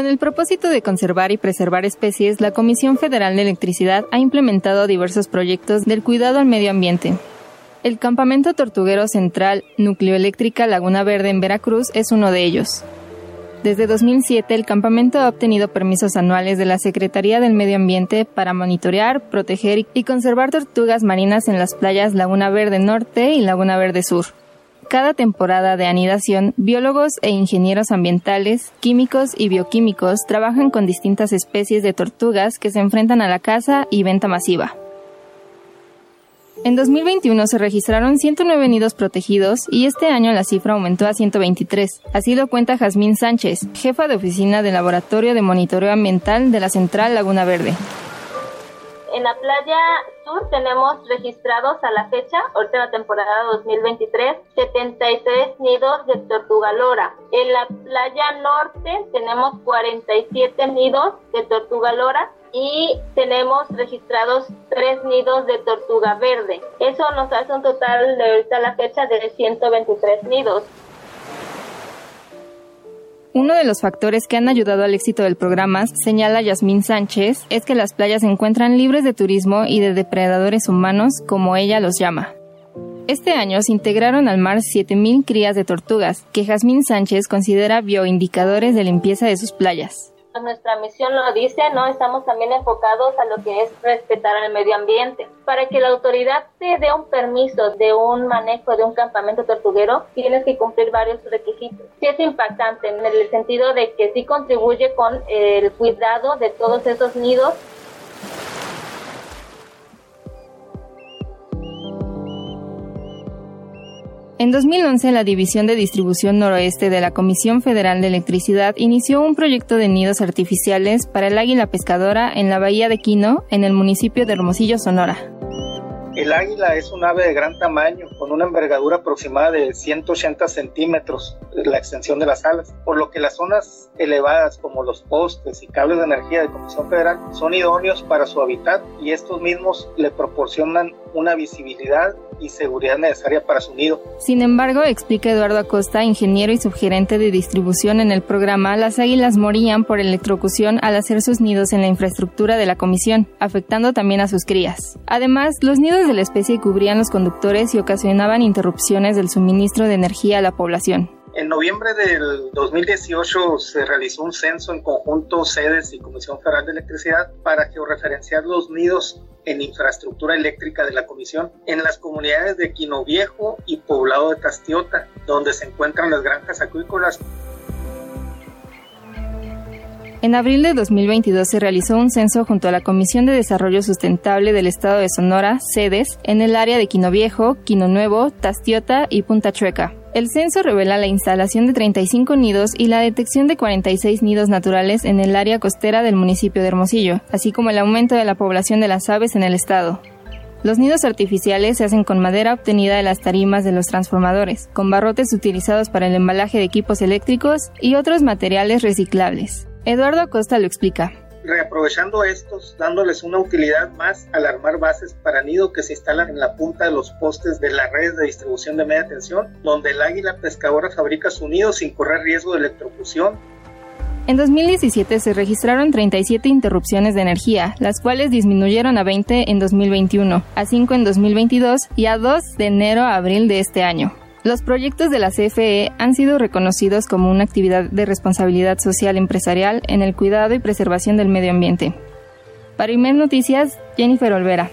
Con el propósito de conservar y preservar especies, la Comisión Federal de Electricidad ha implementado diversos proyectos del cuidado al medio ambiente. El Campamento Tortuguero Central Nucleoeléctrica Laguna Verde en Veracruz es uno de ellos. Desde 2007, el campamento ha obtenido permisos anuales de la Secretaría del Medio Ambiente para monitorear, proteger y conservar tortugas marinas en las playas Laguna Verde Norte y Laguna Verde Sur. Cada temporada de anidación, biólogos e ingenieros ambientales, químicos y bioquímicos trabajan con distintas especies de tortugas que se enfrentan a la caza y venta masiva. En 2021 se registraron 109 nidos protegidos y este año la cifra aumentó a 123. Así lo cuenta Jazmín Sánchez, jefa de oficina del Laboratorio de Monitoreo Ambiental de la Central Laguna Verde. En la playa sur tenemos registrados a la fecha, ahorita la temporada 2023, 73 nidos de tortuga lora. En la playa norte tenemos 47 nidos de tortuga lora y tenemos registrados tres nidos de tortuga verde. Eso nos hace un total de ahorita la fecha de 123 nidos. Uno de los factores que han ayudado al éxito del programa, señala Yasmín Sánchez, es que las playas se encuentran libres de turismo y de depredadores humanos, como ella los llama. Este año se integraron al mar 7.000 crías de tortugas, que Jazmín Sánchez considera bioindicadores de limpieza de sus playas nuestra misión lo dice, ¿no? Estamos también enfocados a lo que es respetar al medio ambiente. Para que la autoridad te dé un permiso de un manejo de un campamento tortuguero, tienes que cumplir varios requisitos. Sí es impactante en el sentido de que sí contribuye con el cuidado de todos esos nidos En 2011, la División de Distribución Noroeste de la Comisión Federal de Electricidad inició un proyecto de nidos artificiales para el águila pescadora en la bahía de Quino, en el municipio de Hermosillo, Sonora. El águila es un ave de gran tamaño, con una envergadura aproximada de 180 centímetros, la extensión de las alas, por lo que las zonas elevadas como los postes y cables de energía de Comisión Federal son idóneos para su hábitat y estos mismos le proporcionan una visibilidad y seguridad necesaria para su nido. Sin embargo, explica Eduardo Acosta, ingeniero y subgerente de distribución en el programa, las águilas morían por electrocución al hacer sus nidos en la infraestructura de la comisión, afectando también a sus crías. Además, los nidos de la especie cubrían los conductores y ocasionaban interrupciones del suministro de energía a la población. En noviembre del 2018 se realizó un censo en conjunto sedes y Comisión Federal de Electricidad para georreferenciar los nidos en infraestructura eléctrica de la comisión en las comunidades de Quino Viejo y Poblado de Tastiota, donde se encuentran las granjas acuícolas. En abril de 2022 se realizó un censo junto a la Comisión de Desarrollo Sustentable del Estado de Sonora, sedes, en el área de Quino Viejo, Quino Nuevo, Tastiota y Punta Chueca. El censo revela la instalación de 35 nidos y la detección de 46 nidos naturales en el área costera del municipio de Hermosillo, así como el aumento de la población de las aves en el estado. Los nidos artificiales se hacen con madera obtenida de las tarimas de los transformadores, con barrotes utilizados para el embalaje de equipos eléctricos y otros materiales reciclables. Eduardo Acosta lo explica reaprovechando estos, dándoles una utilidad más al armar bases para nido que se instalan en la punta de los postes de la red de distribución de media tensión, donde el águila pescadora fabrica su nido sin correr riesgo de electrocución. En 2017 se registraron 37 interrupciones de energía, las cuales disminuyeron a 20 en 2021, a 5 en 2022 y a 2 de enero a abril de este año. Los proyectos de la CFE han sido reconocidos como una actividad de responsabilidad social empresarial en el cuidado y preservación del medio ambiente. Para IMED Noticias, Jennifer Olvera.